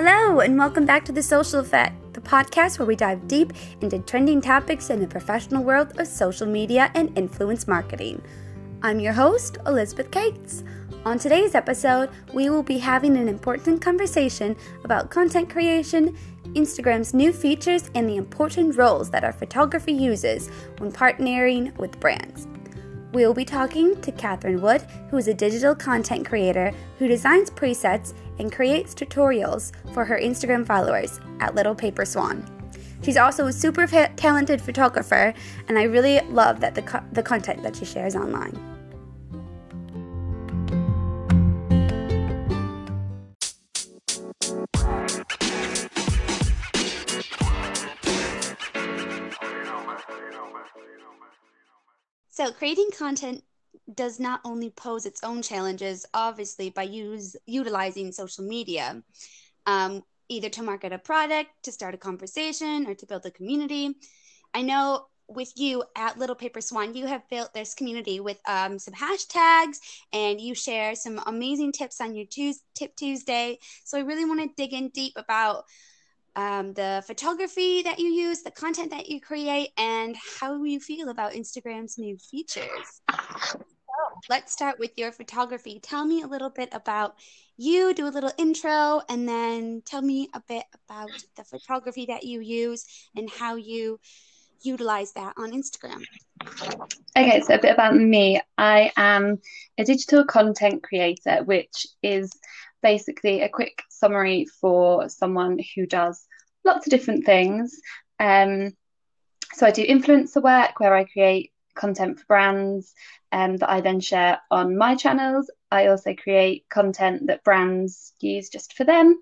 Hello, and welcome back to The Social Effect, the podcast where we dive deep into trending topics in the professional world of social media and influence marketing. I'm your host, Elizabeth Cates. On today's episode, we will be having an important conversation about content creation, Instagram's new features, and the important roles that our photography uses when partnering with brands. We will be talking to Cathryn Wood, who is a digital content creator who designs presets and creates tutorials for her Instagram followers at Little Paper Swan. She's also a super talented photographer, and I really love that the, co- the content that she shares online. So, creating content does not only pose its own challenges, obviously, by use, utilizing social media, um, either to market a product, to start a conversation, or to build a community. I know with you at Little Paper Swan, you have built this community with um, some hashtags and you share some amazing tips on your Tues- Tip Tuesday. So I really want to dig in deep about um, the photography that you use, the content that you create, and how you feel about Instagram's new features. Let's start with your photography. Tell me a little bit about you, do a little intro, and then tell me a bit about the photography that you use and how you utilize that on Instagram. Okay, so a bit about me. I am a digital content creator, which is basically a quick summary for someone who does lots of different things. Um, so I do influencer work where I create content for brands um, that I then share on my channels. I also create content that brands use just for them.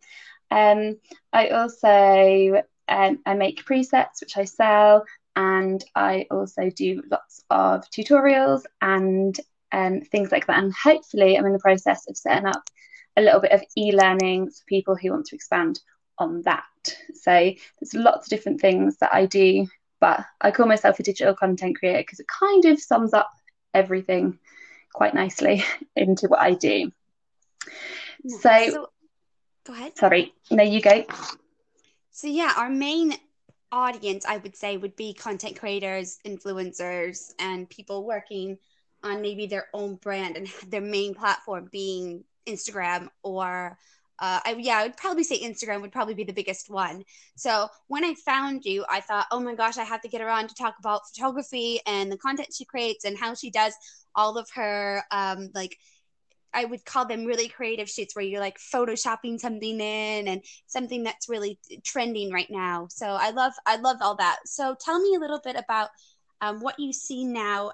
Um, I also um, I make presets which I sell, and I also do lots of tutorials and um, things like that. And hopefully, I'm in the process of setting up a little bit of e-learning for people who want to expand on that. So there's lots of different things that I do, but I call myself a digital content creator because it kind of sums up everything quite nicely into what I do. So, so go ahead. sorry, there you go. So yeah, our main audience, I would say, would be content creators, influencers, and people working on maybe their own brand and their main platform being Instagram or uh, I, yeah, I would probably say Instagram would probably be the biggest one. So when I found you, I thought, oh my gosh, I have to get her on to talk about photography and the content she creates and how she does all of her um, like I would call them really creative shoots where you're like photoshopping something in and something that's really trending right now. So I love I love all that. So tell me a little bit about um, what you see now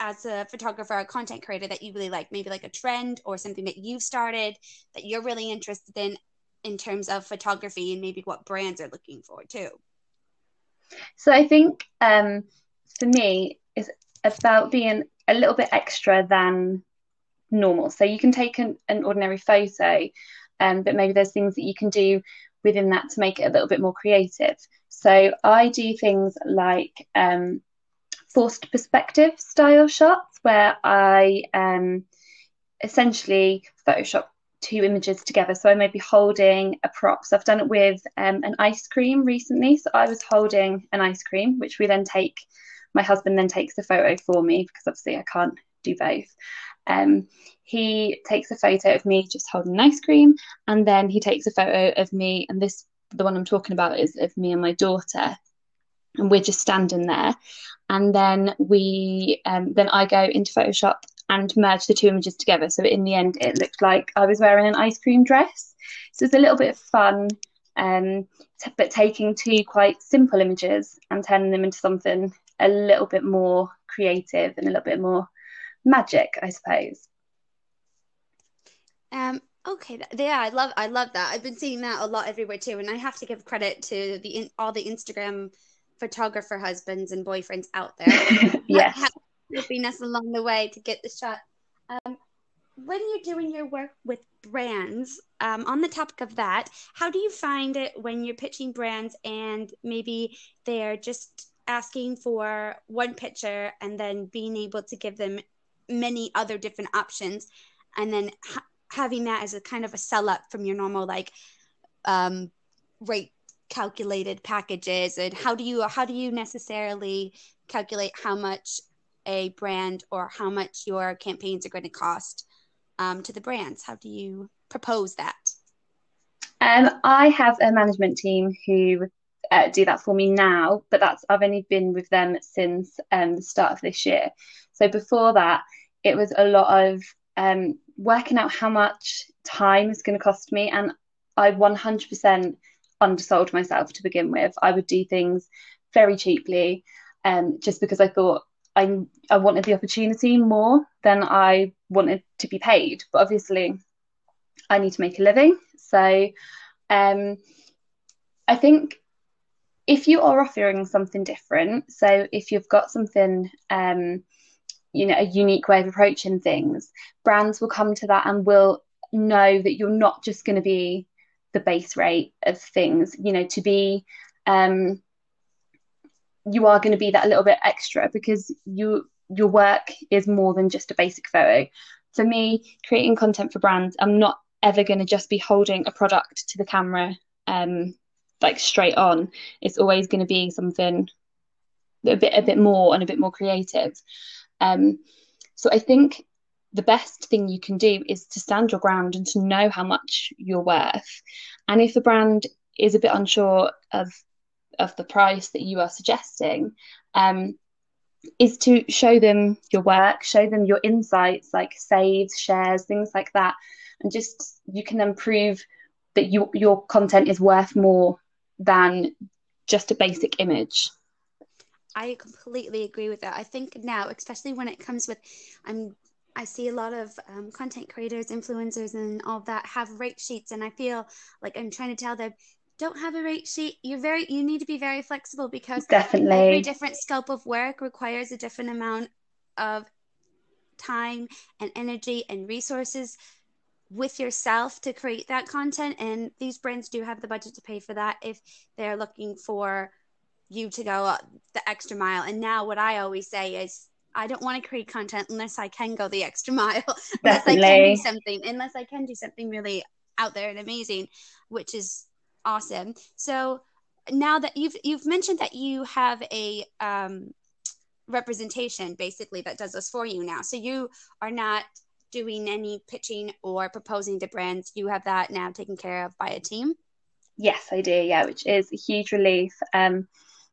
as a photographer or content creator that you really like, maybe like a trend or something that you've started that you're really interested in in terms of photography and maybe what brands are looking for too. So I think um, for me, it's about being a little bit extra than normal. So you can take an, an ordinary photo, um, but maybe there's things that you can do within that to make it a little bit more creative. So I do things like um, forced perspective style shots where I um, essentially Photoshop two images together. So I may be holding a prop. So I've done it with um, an ice cream recently. So I was holding an ice cream, which we then take, my husband then takes the photo for me because obviously I can't do both. Um, he takes a photo of me just holding an ice cream, and then he takes a photo of me, and this, the one I'm talking about, is of me and my daughter, and we're just standing there, and then we, um, then I go into Photoshop and merge the two images together. So in the end, it looked like I was wearing an ice cream dress. So it's a little bit fun, um, t- but taking two quite simple images and turning them into something a little bit more creative and a little bit more magic, I suppose. Um, okay, yeah, I love I love that. I've been seeing that a lot everywhere too, and I have to give credit to the all the Instagram photographer husbands and boyfriends out there. yes, helping us along the way to get the shot. Um, when you're doing your work with brands, um, on the topic of that, how do you find it when you're pitching brands and maybe they're just asking for one picture and then being able to give them many other different options and then ha- having that as a kind of a sell up from your normal like um, rate calculated packages and how do you how do you necessarily calculate how much a brand or how much your campaigns are going to cost um, to the brands? How do you propose that? Um, i have a management team who uh, do that for me now but that's i've only been with them since um, the start of this year. So before that it was a lot of um, working out how much time is going to cost me and i 100% undersold myself to begin with. I would do things very cheaply, um, just because I thought I I wanted the opportunity more than I wanted to be paid. But obviously, I need to make a living, so um, I think if you are offering something different, so if you've got something um, you know a unique way of approaching things, brands will come to that and will know that you're not just going to be the base rate of things you know to be um you are going to be that a little bit extra because you your work is more than just a basic photo. For me creating content for brands i'm not ever going to just be holding a product to the camera um like straight on. It's always going to be something a bit a bit more and a bit more creative. Um so i think the best thing you can do is to stand your ground and to know how much you're worth. And if the brand is a bit unsure of of the price that you are suggesting, um, is to show them your work, show them your insights like saves, shares, things like that, and just you can then prove that your your content is worth more than just a basic image. I completely agree with that. I think now, especially when it comes with, I'm I see a lot of um, content creators, influencers, and all that have rate sheets, and I feel like I'm trying to tell them, don't have a rate sheet. You're very, you need to be very flexible because definitely every different scope of work requires a different amount of time and energy and resources with yourself to create that content. And these brands do have the budget to pay for that if they're looking for you to go the extra mile. And now, what I always say is I don't want to create content unless I can go the extra mile, unless I can do something, unless I can do something really out there and amazing, which is awesome. So now that you've you've mentioned that you have a um, representation basically that does this for you now, so you are not doing any pitching or proposing to brands. You have that now taken care of by a team. Yes, I do. Yeah, which is a huge relief. Um,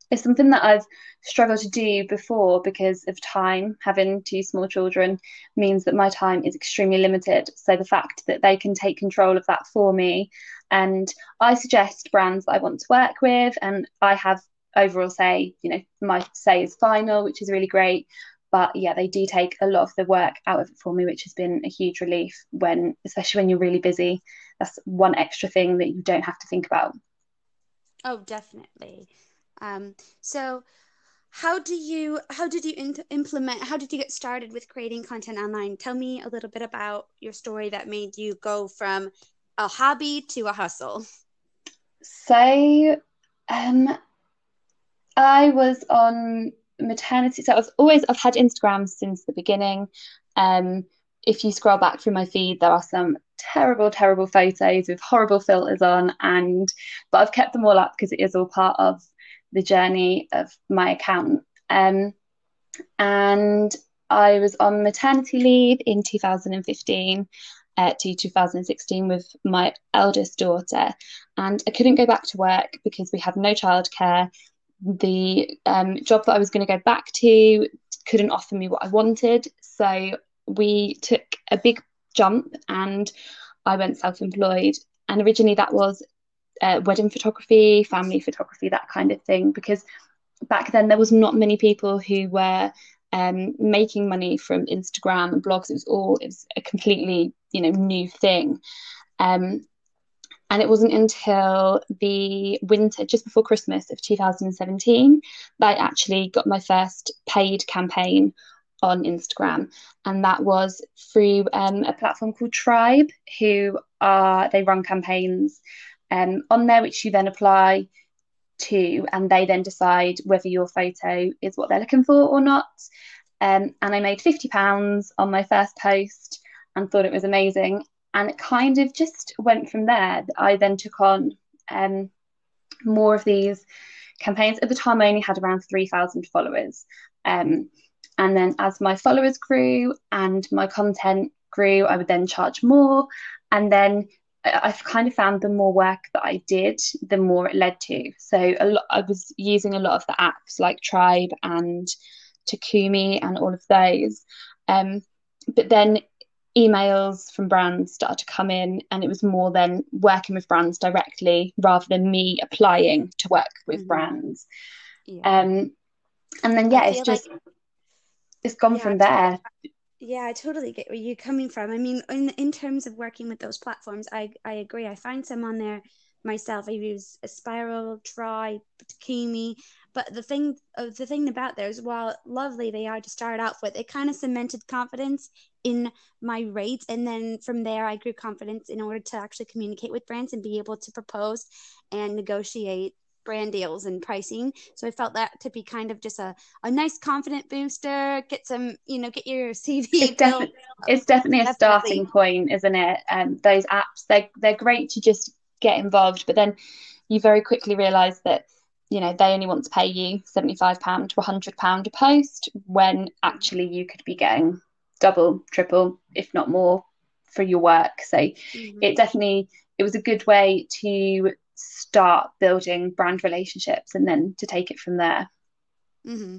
it's something that I've struggled to do before because of time. Having two small children means that my time is extremely limited. So the fact that they can take control of that for me, and I suggest brands that I want to work with, and I have overall say, you know, my say is final, which is really great. But yeah, they do take a lot of the work out of it for me, which has been a huge relief when, especially when you're really busy. That's one extra thing that you don't have to think about. Oh, definitely. Um, so how do you how did you in- implement how did you get started with creating content online? Tell me a little bit about your story that made you go from a hobby to a hustle. So um i was on maternity so i've always i've had instagram since the beginning. Um if you scroll back through my feed there are some terrible terrible photos with horrible filters on and but i've kept them all up because it is all part of the journey of my account. Um, and I was on maternity leave in 2015 uh, to 2016 with my eldest daughter, and I couldn't go back to work because we had no childcare. The um, job that I was going to go back to couldn't offer me what I wanted, so we took a big jump and I went self employed. And originally, that was uh, wedding photography, family photography, that kind of thing. Because back then there was not many people who were um, making money from Instagram and blogs. It was all it was a completely you know new thing. Um, and it wasn't until the winter, just before Christmas of 2017, that I actually got my first paid campaign on Instagram, and that was through um, a platform called Tribe, who are they run campaigns um, on there, which you then apply to, and they then decide whether your photo is what they're looking for or not. Um, and I made £50 on my first post and thought it was amazing. and it kind of just went from there. I then took on um, more of these campaigns. At the time, I only had around 3,000 followers. Um, and then as my followers grew and my content grew, I would then charge more. And then I've kind of found the more work that I did, the more it led to. So a lot, I was using a lot of the apps like Tribe and Takumi and all of those. Um, but then emails from brands started to come in, and it was more than working with brands directly rather than me applying to work with mm-hmm. brands. Yeah. Um, and then yeah, it's just like, it's gone yeah, from there. Yeah, I totally get where you're coming from. I mean, in in terms of working with those platforms, I I agree. I find some on there myself. I use a Spiral, Tribe, Takumi, but the thing uh, the thing about those, while lovely they are to start off with, it kind of cemented confidence in my rates, and then from there I grew confidence in order to actually communicate with brands and be able to propose and negotiate brand deals and pricing. So I felt that to be kind of just a, a nice confident booster, get some, you know, get your CV. It's, defi- it's definitely a definitely. starting point, isn't it? Um, those apps, they're, they're great to just get involved, but then you very quickly realise that you know they only want to pay you 75 pound to 100 pound a post when actually you could be getting double triple if not more for your work so mm-hmm. it definitely it was a good way to start building brand relationships and then to take it from there. Mm-hmm.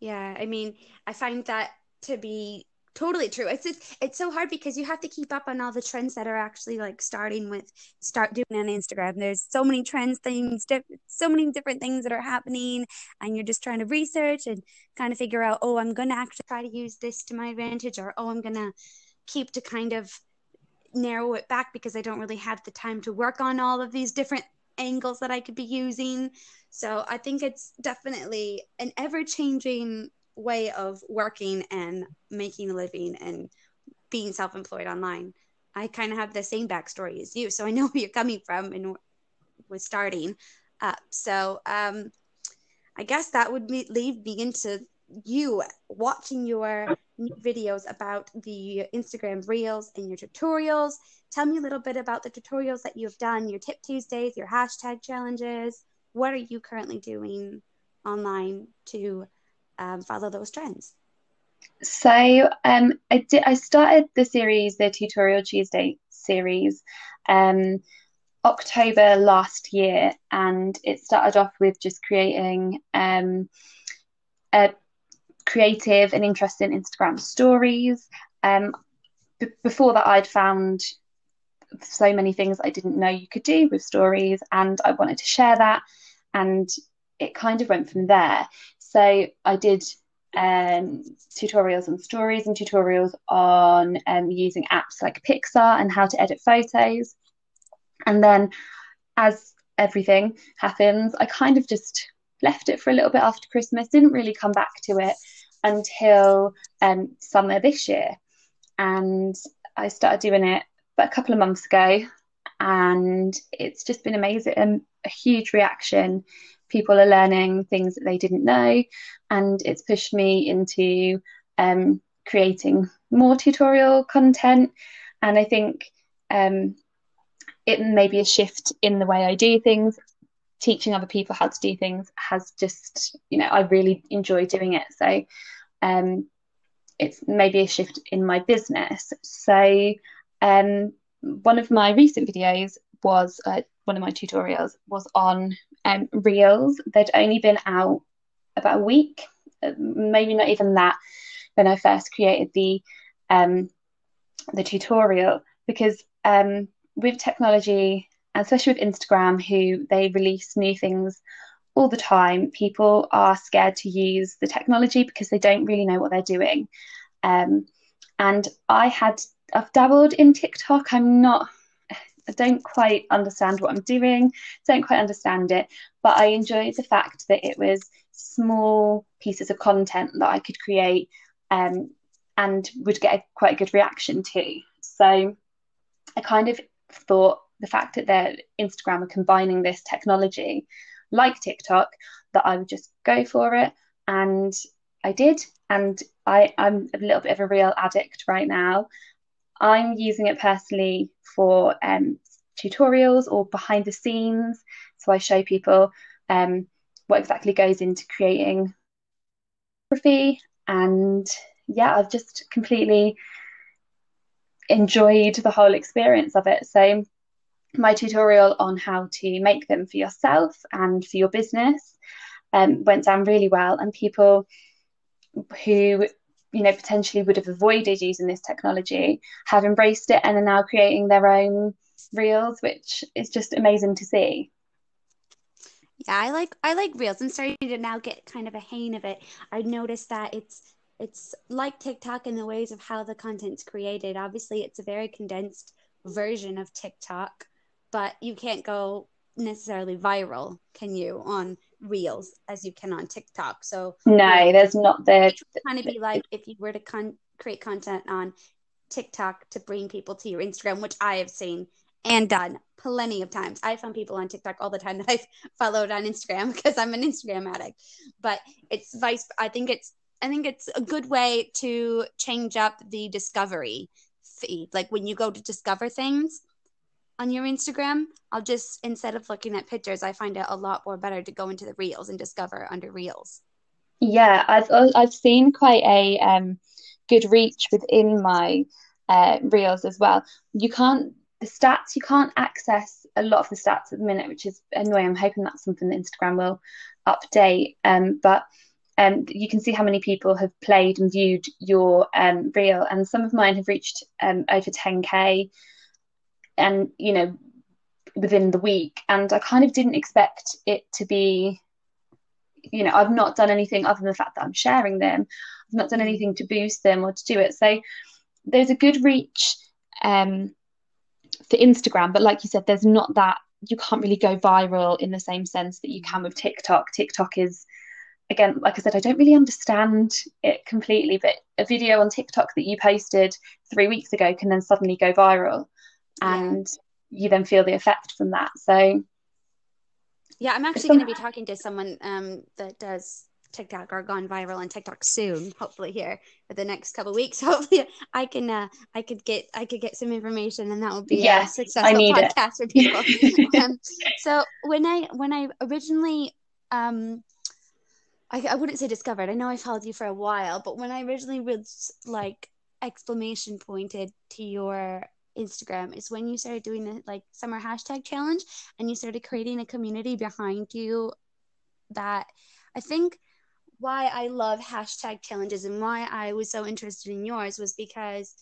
Yeah, I mean, I find that to be totally true. It's just, it's so hard because you have to keep up on all the trends that are actually like starting with start doing on Instagram. There's so many trends, things, so many different things that are happening, and you're just trying to research and kind of figure out, oh, I'm going to actually try to use this to my advantage, or oh, I'm going to keep to kind of narrow it back because I don't really have the time to work on all of these different angles that I could be using. So I think it's definitely an ever changing way of working and making a living and being self employed online. I kind of have the same backstory as you, so I know where you're coming from and was starting up. So um, I guess that would leave me into you watching your videos about the Instagram reels and your tutorials. Tell me a little bit about the tutorials that you've done, your tip Tuesdays, your hashtag challenges. What are you currently doing online to um, follow those trends? So um, I did. I started the series, the Tutorial Tuesday series, um, October last year, and it started off with just creating um, a creative and interesting Instagram stories. Um, b- before that, I'd found so many things I didn't know you could do with stories, and I wanted to share that. And it kind of went from there. So I did um, tutorials on stories and tutorials on um, using apps like PicsArt and how to edit photos. And then, as everything happens, I kind of just left it for a little bit after Christmas, didn't really come back to it until um, summer this year. And I started doing it but a couple of months ago, and it's just been amazing and a huge reaction. People are learning things that they didn't know, and it's pushed me into um, creating more tutorial content. And I think um, it may be a shift in the way I do things teaching other people how to do things has just you know I really enjoy doing it. So um it's maybe a shift in my business. So um one of my recent videos was uh, one of my tutorials was on um, reels. They'd only been out about a week uh, maybe not even that when I first created the um the tutorial because um with technology especially with Instagram, who they release new things all the time, people are scared to use the technology because they don't really know what they're doing. Um, and I had, I've dabbled in TikTok. I'm not, I don't quite understand what I'm doing, don't quite understand it, but I enjoyed the fact that it was small pieces of content that I could create um, and would get a, quite a good reaction to. So I kind of thought the fact that their Instagram are combining this technology, like TikTok, that I would just go for it. And I did. And I, I'm a little bit of a real addict right now. I'm using it personally for um, tutorials or behind the scenes. So I show people um, what exactly goes into creating photography. And yeah, I've just completely enjoyed the whole experience of it. So my tutorial on how to make them for yourself and for your business um, went down really well, and people who you know potentially would have avoided using this technology have embraced it and are now creating their own reels, which is just amazing to see. Yeah, I like I like reels. I'm starting to now get kind of a hang of it. I noticed that it's it's like TikTok in the ways of how the content's created. Obviously, it's a very condensed version of TikTok, but you can't go necessarily viral, can you, on Reels as you can on TikTok? So no, there's not the kind of be like if you were to con- create content on TikTok to bring people to your Instagram, which I have seen and done plenty of times. I found people on TikTok all the time that I've followed on Instagram because I'm an Instagram addict. But it's vice. I think it's I think it's a good way to change up the discovery feed. Like when you go to discover things on your Instagram, I'll just instead of looking at pictures, I find it a lot more better to go into the reels and discover under reels. Yeah, I've I've seen quite a um, good reach within my uh, reels as well. You can't the stats you can't access a lot of the stats at the minute, which is annoying. I'm hoping that's something that Instagram will update. Um, but um, you can see how many people have played and viewed your um, reel, and some of mine have reached um, over 10k, and you know within the week. And I kind of didn't expect it to be, you know, I've not done anything other than the fact that I'm sharing them. I've not done anything to boost them or to do it. So there's a good reach um, for Instagram, but like you said, there's not that you can't really go viral in the same sense that you can with TikTok. TikTok is again, like I said, I don't really understand it completely, but a video on TikTok that you posted three weeks ago can then suddenly go viral and yeah. you then feel the effect from that. So yeah, I'm actually going to be talking to someone um, that does TikTok or gone viral on TikTok soon, hopefully here for the next couple weeks. Hopefully I can uh, I could get I could get some information and that would be yeah, a successful podcast it. for people. um, so when I when I originally um I, I wouldn't say discovered. I know I followed you for a while, but when I originally was like exclamation pointed to your Instagram is when you started doing the like summer hashtag challenge and you started creating a community behind you that I think why I love hashtag challenges and why I was so interested in yours was because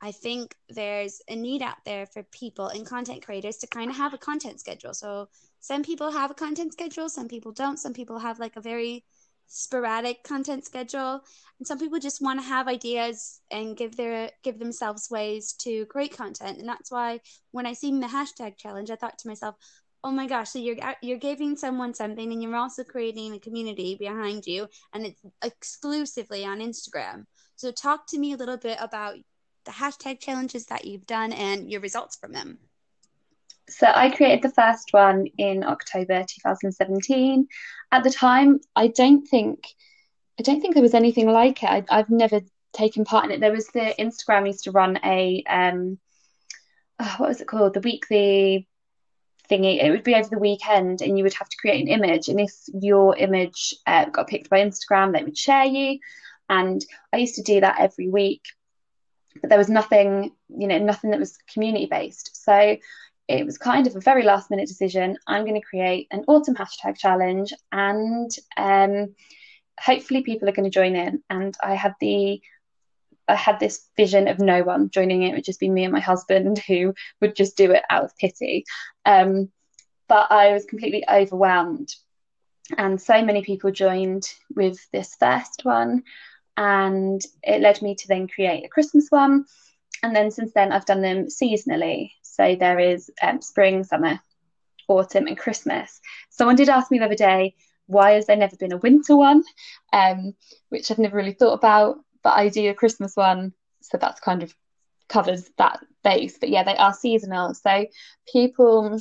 I think there's a need out there for people and content creators to kind of have a content schedule. So some people have a content schedule, some people don't. Some people have like a very sporadic content schedule. And some people just want to have ideas and give their give themselves ways to create content. And that's why when i seen the hashtag challenge i thought to myself oh my gosh so you're you're giving someone something and you're also creating a community behind you and it's exclusively on instagram. So talk to me a little bit about the hashtag challenges that you've done and your results from them so I created the first one in October 2017. At the time, I don't think I don't think there was anything like it. I, have never taken part in it. There was the Instagram used to run a um, oh, what was it called? The weekly thingy. It would be over the weekend, and you would have to create an image. And if your image uh, got picked by Instagram, they would share you. And I used to do that every week, but there was nothing, you know, nothing that was community based. So it was kind of a very last minute decision. I'm going to create an autumn hashtag challenge and um, hopefully people are going to join in. And I had the I had this vision of no one joining it. It would just be me and my husband who would just do it out of pity. Um, but I was completely overwhelmed. And so many people joined with this first one. And it led me to then create a Christmas one. And then since then, I've done them seasonally. So there is um, spring, summer, autumn, and Christmas. Someone did ask me the other day, why has there never been a winter one? Um, which I've never really thought about, but I do a Christmas one, so that's kind of covers that base. But yeah, they are seasonal, so people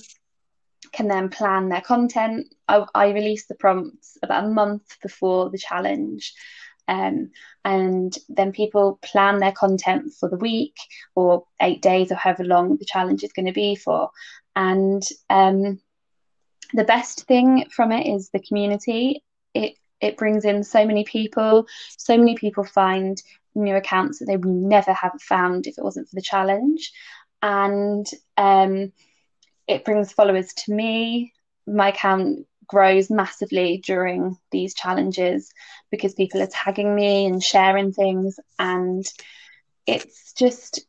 can then plan their content. I, I release the prompts about a month before the challenge. Um, and then people plan their content for the week or eight days or however long the challenge is going to be for. And um, the best thing from it is the community. It it brings in so many people. So many people find new accounts that they would never have found if it wasn't for the challenge, and um, it brings followers to me. My account grows massively during these challenges because people are tagging me and sharing things. And it's just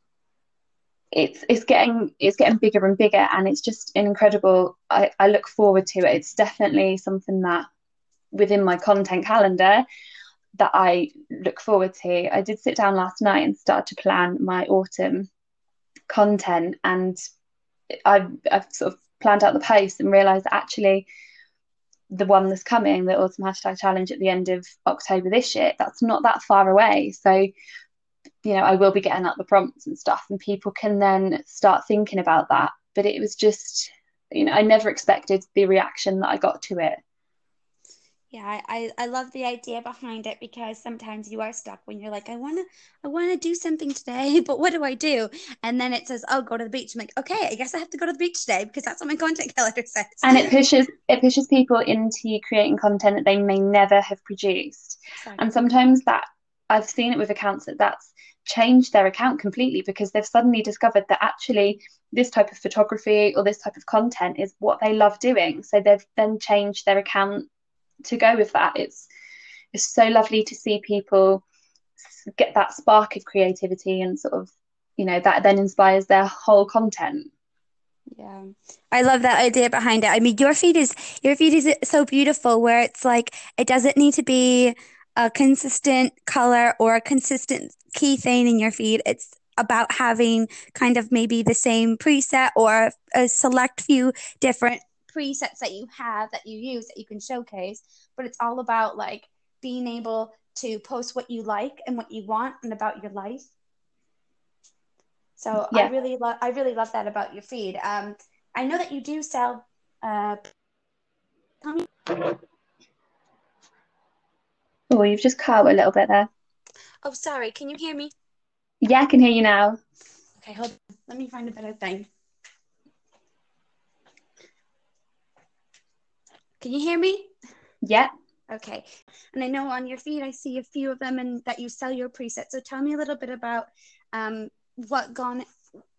it's it's getting it's getting bigger and bigger. And it's just an incredible. I, I look forward to it. It's definitely something that within my content calendar that I look forward to. I did sit down last night and start to plan my autumn content. And I've, I've sort of planned out the post and realized actually the one that's coming, the autumn hashtag challenge at the end of October this year, that's not that far away. So, you know, I will be getting out the prompts and stuff, and people can then start thinking about that. But it was just, you know, I never expected the reaction that I got to it. Yeah, I, I love the idea behind it because sometimes you are stuck when you're like, I wanna I wanna do something today, but what do I do? And then it says, Oh, go to the beach. I'm like, okay, I guess I have to go to the beach today because that's what my content calendar says. And it pushes it pushes people into creating content that they may never have produced. And sometimes that I've seen it with accounts that that's changed their account completely because they've suddenly discovered that actually this type of photography or this type of content is what they love doing. So they've then changed their account to go with that. It's it's so lovely to see people get that spark of creativity and sort of you know that then inspires their whole content. Yeah. I love that idea behind it. I mean, your feed is your feed is so beautiful where it's like it doesn't need to be a consistent color or a consistent key thing in your feed. It's about having kind of maybe the same preset or a select few different presets that you have that you use that you can showcase, but it's all about like being able to post what you like and what you want and about your life. So yeah. I really love I really love that about your feed. Um, I know that you do sell. Uh, Oh, you've just cut a little bit there. Oh, sorry. Can you hear me? Yeah, I can hear you now. Okay, hold. On. Let me find a better thing. Can you hear me? Yeah. Okay. And I know on your feed I see a few of them and that you sell your presets. So tell me a little bit about um, what gone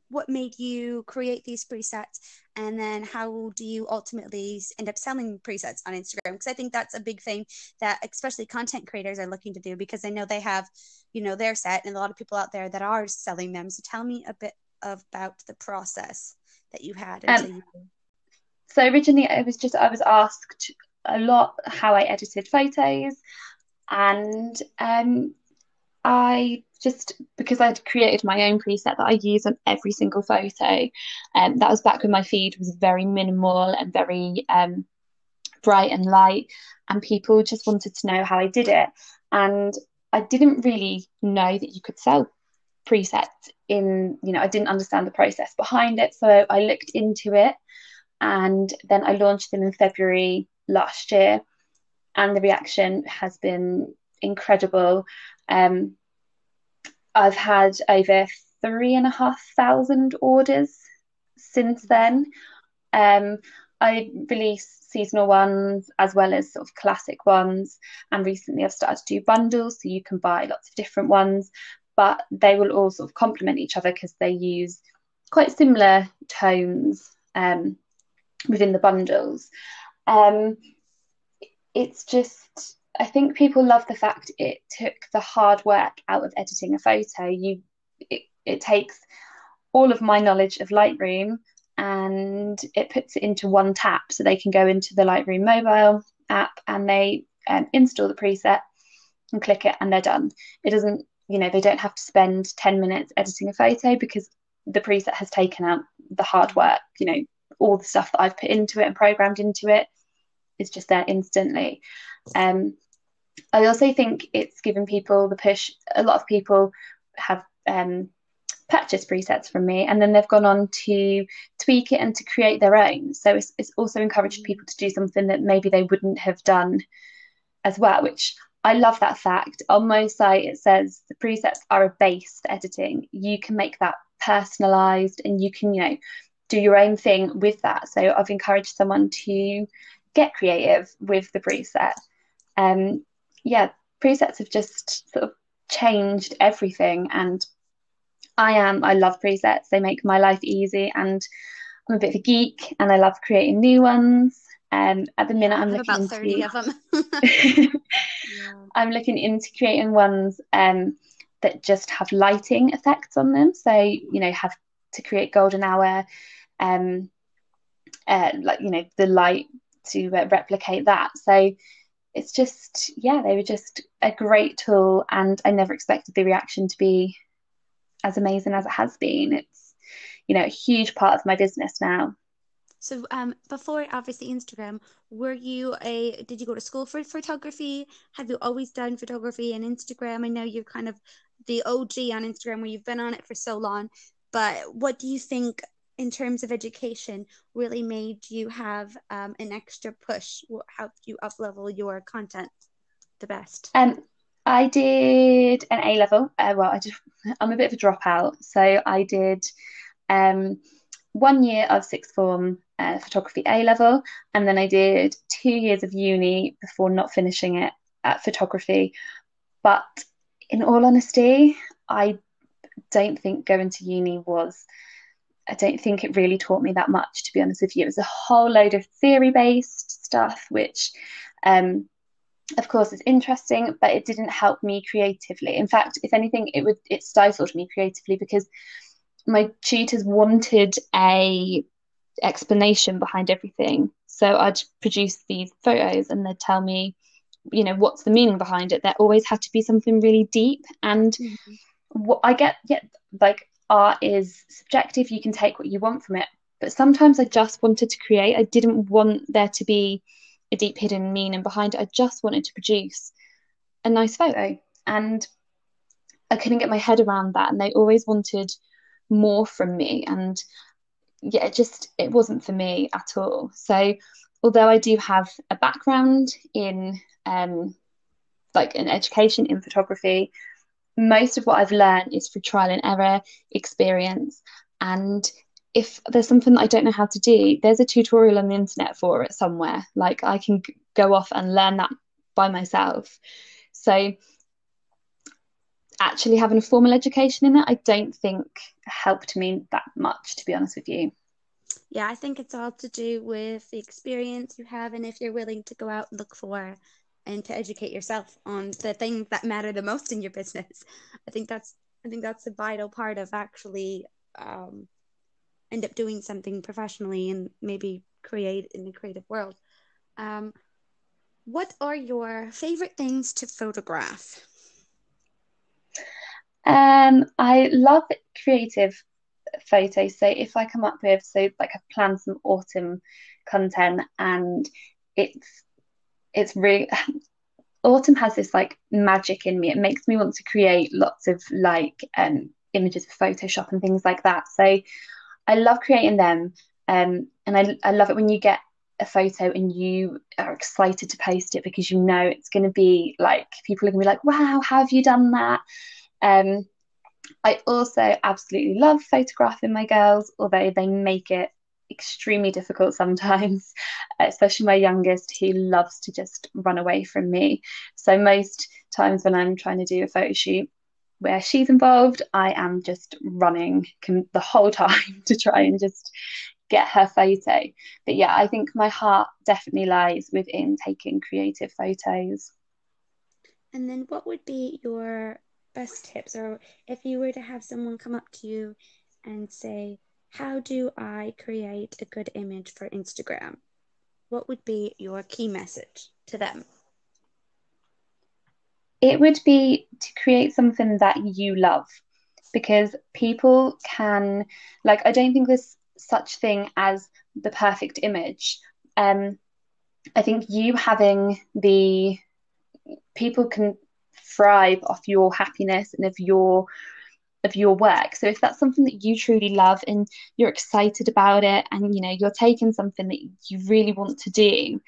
what made you create these presets and then how do you ultimately end up selling presets on Instagram because I think that's a big thing that especially content creators are looking to do because I know they have you know their set and a lot of people out there that are selling them so tell me a bit about the process that you had um, you so originally I was just I was asked a lot how I edited photos and um, I just because I'd created my own preset that I use on every single photo and um, that was back when my feed was very minimal and very um, bright and light and people just wanted to know how I did it. And I didn't really know that you could sell presets in you know I didn't understand the process behind it. So I looked into it and then I launched them in February last year, and the reaction has been incredible. Um, I've had over three and a half thousand orders since then. Um, I release seasonal ones as well as sort of classic ones, and recently I've started to do bundles, so you can buy lots of different ones, but they will all sort of complement each other because they use quite similar tones. Um, within the bundles. Um, it's just, I think people love the fact it took the hard work out of editing a photo. You, it, it takes all of my knowledge of Lightroom and it puts it into one tap so they can go into the Lightroom mobile app and they um, install the preset and click it and they're done. It doesn't, you know, they don't have to spend 10 minutes editing a photo because the preset has taken out the hard work, you know, all the stuff that I've put into it and programmed into it is just there instantly. Um, I also think it's given people the push. A lot of people have um, purchased presets from me and then they've gone on to tweak it and to create their own. So it's, it's also encouraged people to do something that maybe they wouldn't have done as well, which I love that fact. On my site, it says the presets are a base for editing. You can make that personalized and you can, you know, do your own thing with that. So I've encouraged someone to get creative with the preset. Um, yeah, presets have just sort of changed everything. And I am, I love presets. They make my life easy. And I'm a bit of a geek and I love creating new ones. Um, at the minute, I'm looking about 30 into, of them. I'm looking into creating ones um, that just have lighting effects on them. So, you know, have to create golden hour, um, uh, like, you know, the light to uh, replicate that. So it's just, yeah, they were just a great tool. And I never expected the reaction to be as amazing as it has been. It's, you know, a huge part of my business now. So um, before obviously Instagram, were you a did you go to school for photography? Have you always done photography and Instagram? I know you're kind of the OG on Instagram where you've been on it for so long, but what do you think in terms of education really made you have um, an extra push? What helped you up level your content the best? Um, I did an A level. Uh, well, I just I'm a bit of a dropout, so I did um, one year of sixth form uh, photography A level, and then I did two years of uni before not finishing it at photography. But in all honesty, I don't think going to uni was. I don't think it really taught me that much, to be honest with you. It was a whole load of theory based stuff, which, um, of course, is interesting, but it didn't help me creatively. In fact, if anything, it would it stifled me creatively because my tutors wanted a explanation behind everything. So I'd produce these photos and they'd tell me, you know, what's the meaning behind it. There always had to be something really deep. And mm-hmm. what I get, yeah, like art is subjective. You can take what you want from it. But sometimes I just wanted to create. I didn't want there to be a deep hidden meaning behind it. I just wanted to produce a nice photo. And I couldn't get my head around that. And they always wanted more from me. And yeah, it just it wasn't for me at all. So although I do have a background in um, like an education in photography, most of what I've learned is through trial and error experience. And if there's something that I don't know how to do, there's a tutorial on the internet for it somewhere. Like I can go off and learn that by myself. So actually having a formal education in it, I don't think helped me that much, to be honest with you. Yeah, I think it's all to do with the experience you have and if you're willing to go out and look for and to educate yourself on the things that matter the most in your business. I think that's I think that's a vital part of actually um, end up doing something professionally and maybe create in the creative world. Um, what are your favorite things to photograph? Um, I love creative photos. So if I come up with, so like I've planned some autumn content and it's it's really autumn has this like magic in me. It makes me want to create lots of like um images of Photoshop and things like that. So I love creating them. Um, and I, I love it when you get a photo and you are excited to post it because you know it's going to be like people are going to be like, wow, how have you done that? Um, I also absolutely love photographing my girls, although they make it extremely difficult sometimes, especially my youngest, who loves to just run away from me. So, most times when I'm trying to do a photo shoot where she's involved, I am just running the whole time to try and just get her photo. But yeah, I think my heart definitely lies within taking creative photos. And then, what would be your best tips or if you were to have someone come up to you and say how do i create a good image for instagram? What would be your key message to them? It would be to create something that you love because people can like i don't think there's such thing as the perfect image. Um i think you having the people can thrive off your happiness and of your of your work. So if that's something that you truly love and you're excited about it and you know you're taking something that you really want to do,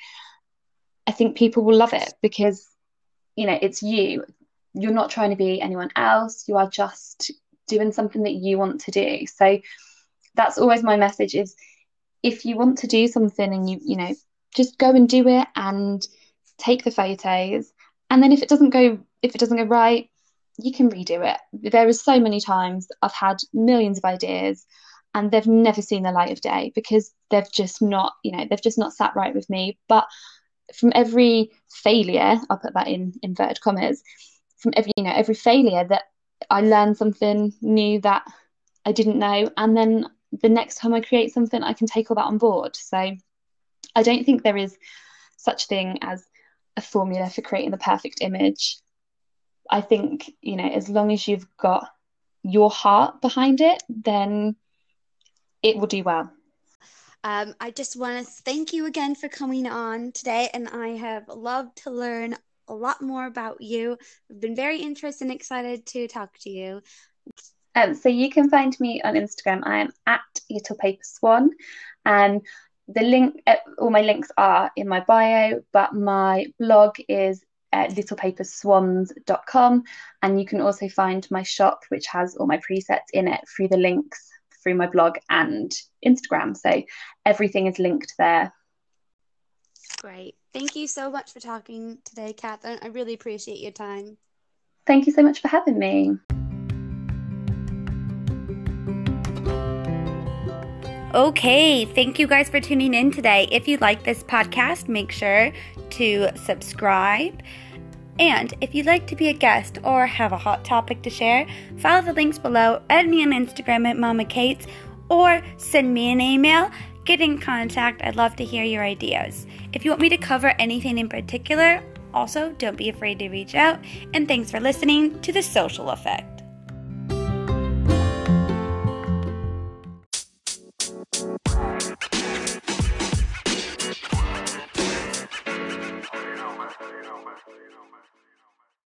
I think people will love it because you know, it's you. You're not trying to be anyone else. You are just doing something that you want to do. So that's always my message is if you want to do something and you, you know, just go and do it and take the photos. And then if it doesn't go if it doesn't go right, you can redo it. There are so many times I've had millions of ideas and they've never seen the light of day because they've just not, you know, they've just not sat right with me. But from every failure, I'll put that in inverted commas, from every, you know, every failure that I learn something new that I didn't know. And then the next time I create something, I can take all that on board. So I don't think there is such a thing as a formula for creating the perfect image. I think, you know, as long as you've got your heart behind it, then it will do well. Um, I just want to thank you again for coming on today, and I have loved to learn a lot more about you. I've been very interested and excited to talk to you. Um, so you can find me on Instagram. I am at Little Paper Swan, and the link, uh, all my links are in my bio. But my blog is at littlepaperswans.com, and you can also find my shop, which has all my presets in it, through the links through my blog and Instagram. So everything is linked there. Great. Thank you so much for talking today, Cathryn. I really appreciate your time. Thank you so much for having me. Okay, thank you guys for tuning in today. If you like this podcast, make sure to subscribe. And if you'd like to be a guest or have a hot topic to share, follow the links below, add me on Instagram at Mama Cates, or send me an email. Get in contact. I'd love to hear your ideas. If you want me to cover anything in particular, also don't be afraid to reach out. And thanks for listening to The Social Effect.